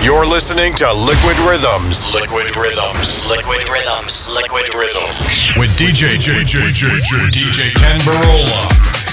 You're listening to Liquid Rhythms. Liquid Rhythms. Liquid Rhythms. Liquid Rhythms. With DJ DJ DJ DJ Kenn Burrola.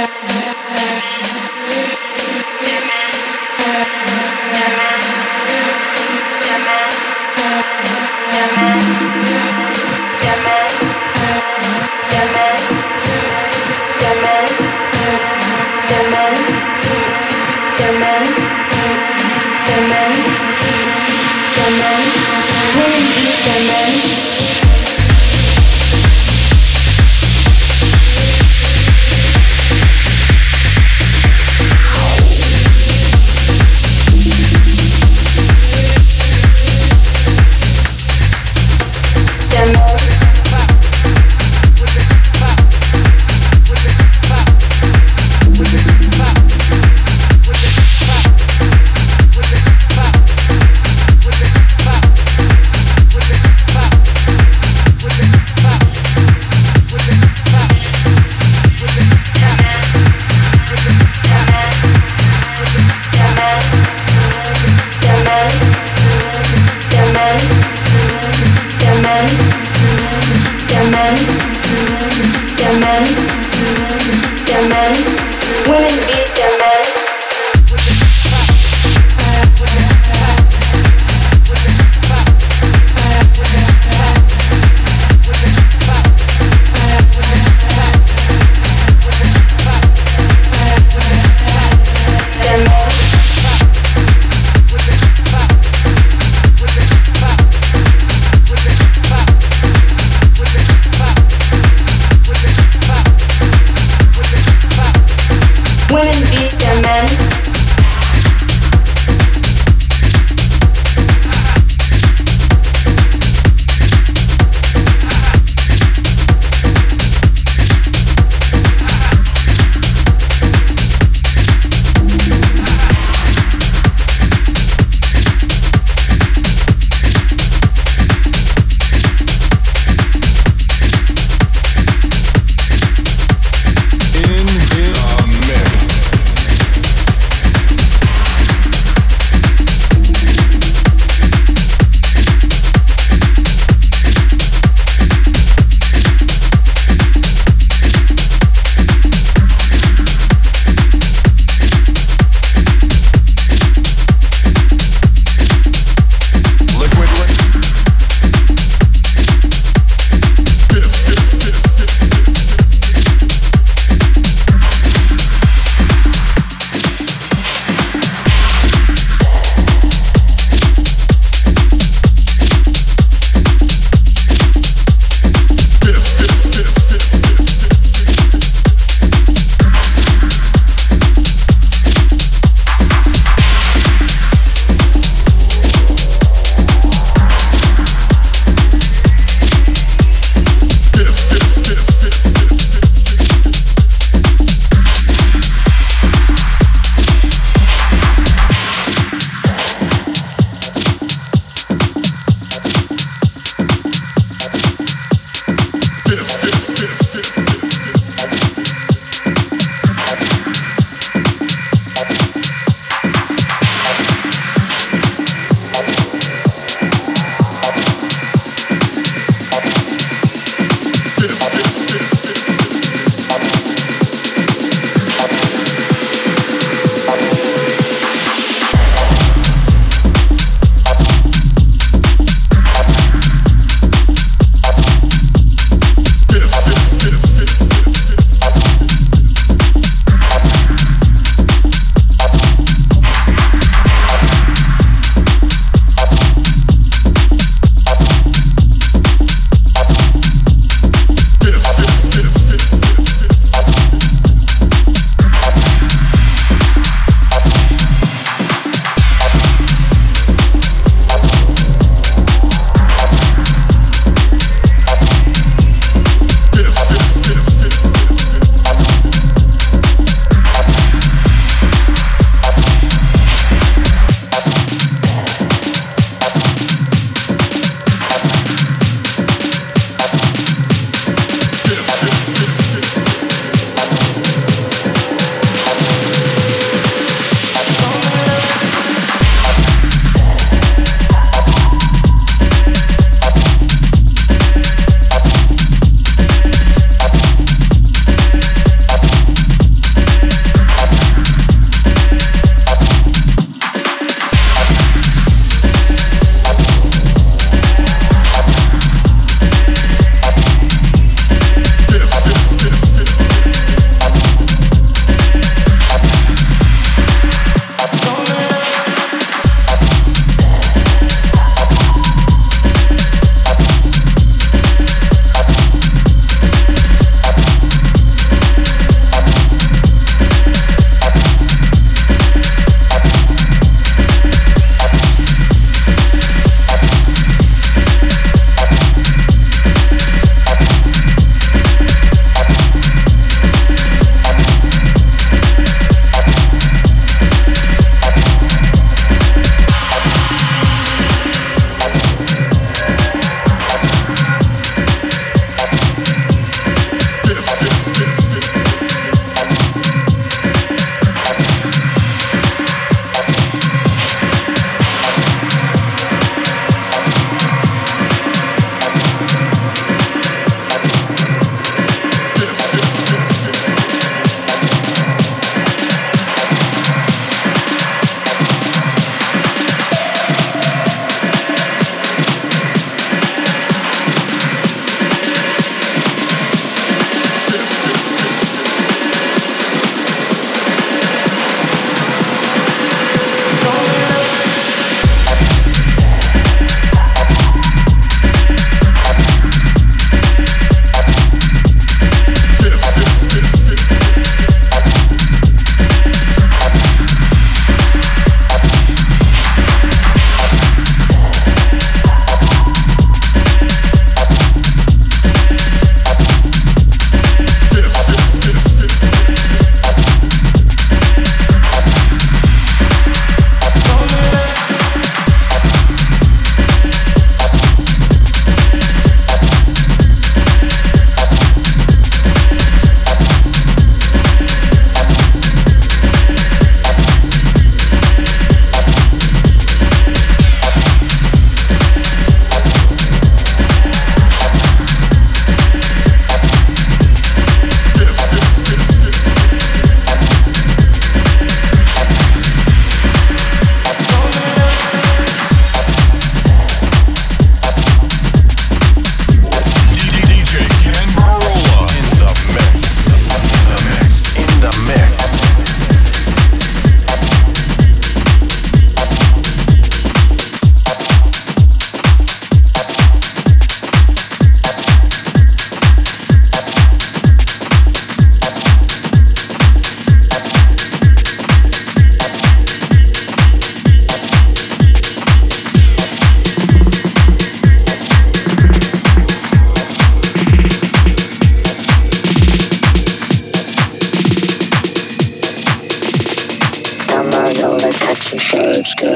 Yeah, yeah, yeah.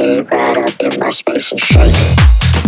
right up in my space and shake.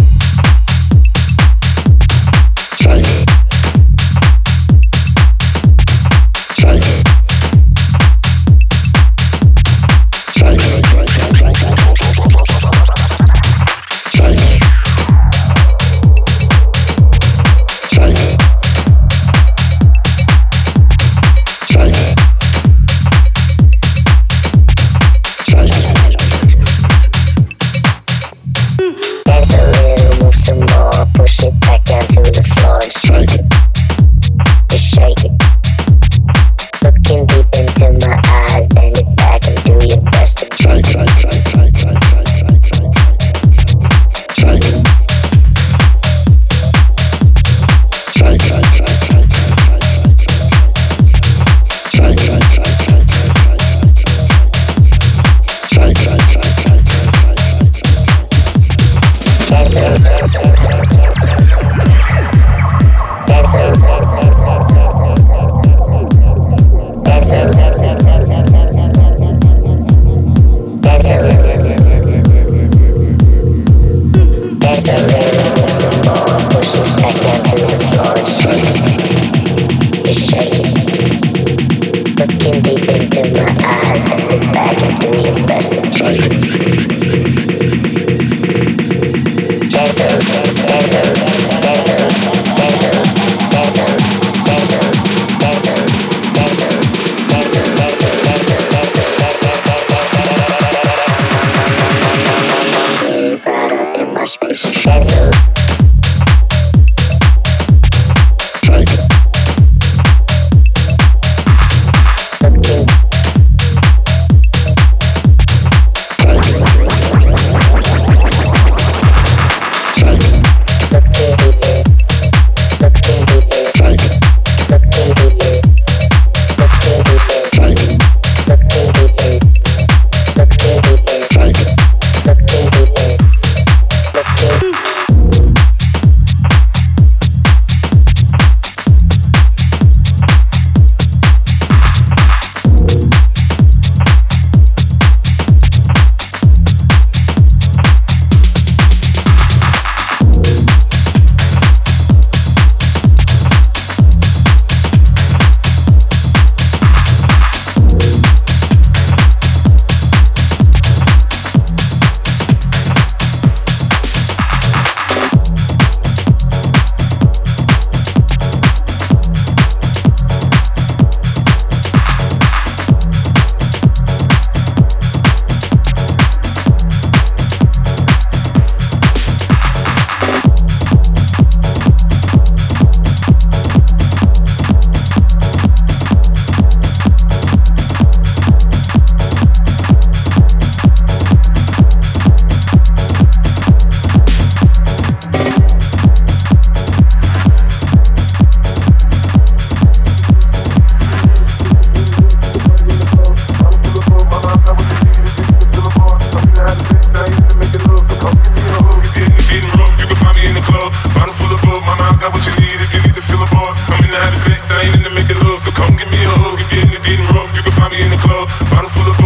what you need if you need to feel. I'm in the having I ain't in making love. So come give me a hug if you're. You can find me in the club, bottle full of.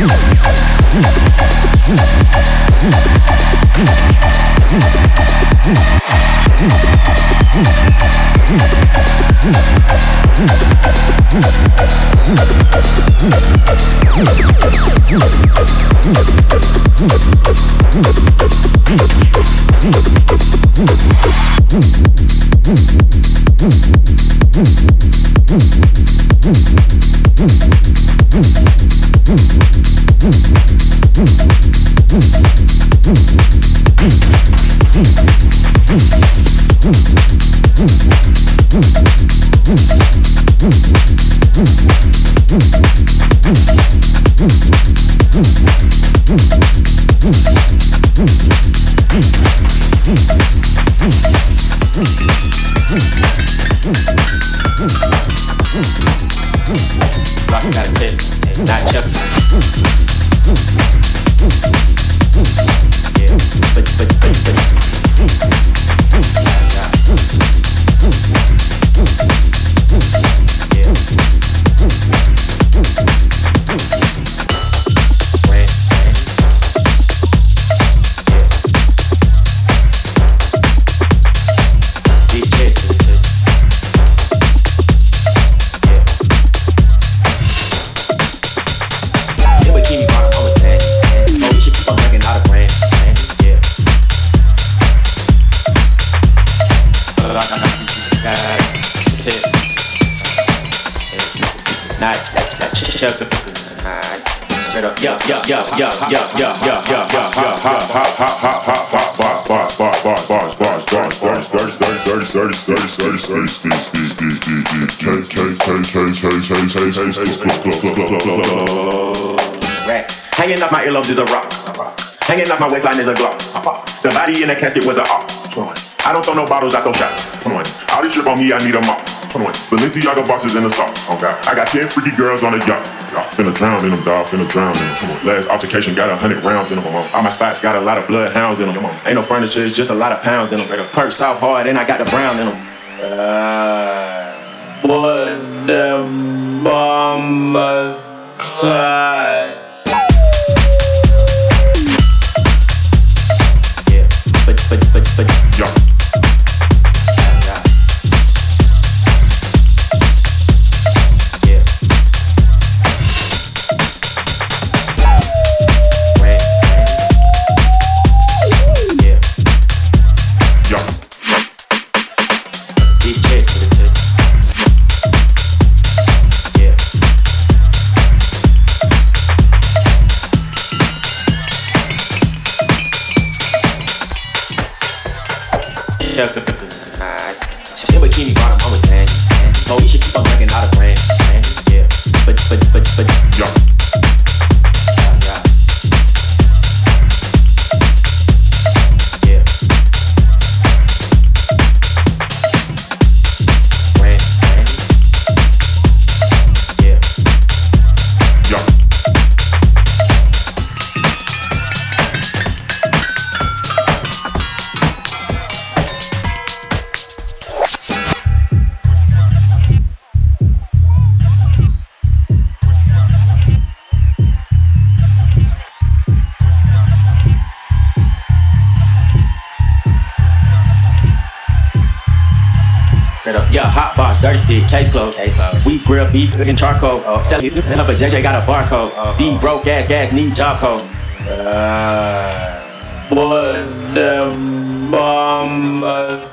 Mm-hmm. Mm-hmm. But, but, but, but. Hanging off my earlobes is a rock. Hanging off my waistline is a glock. The body in the casket was a op. I don't throw no bottles, I throw shots. All this shit on me, I need a mop. Come on. Balenciaga bosses in the salt. Okay. I got 10 freaky girls on the yacht. Finna drown in them, dog. Finna drown in them. Last altercation got a hundred rounds in them. All my spots got a lot of bloodhounds in them. Ain't no furniture, it's just a lot of pounds in them. Perk south hard, and I got the brown in them. Uh, what the bomber cry. Dirty stick, case closed. Case closed. We grill beef in charcoal. Uh, Sell it, but JJ got a barcode. Uh, Being broke ass, gas need job code. Uh, what the bomb? Uh,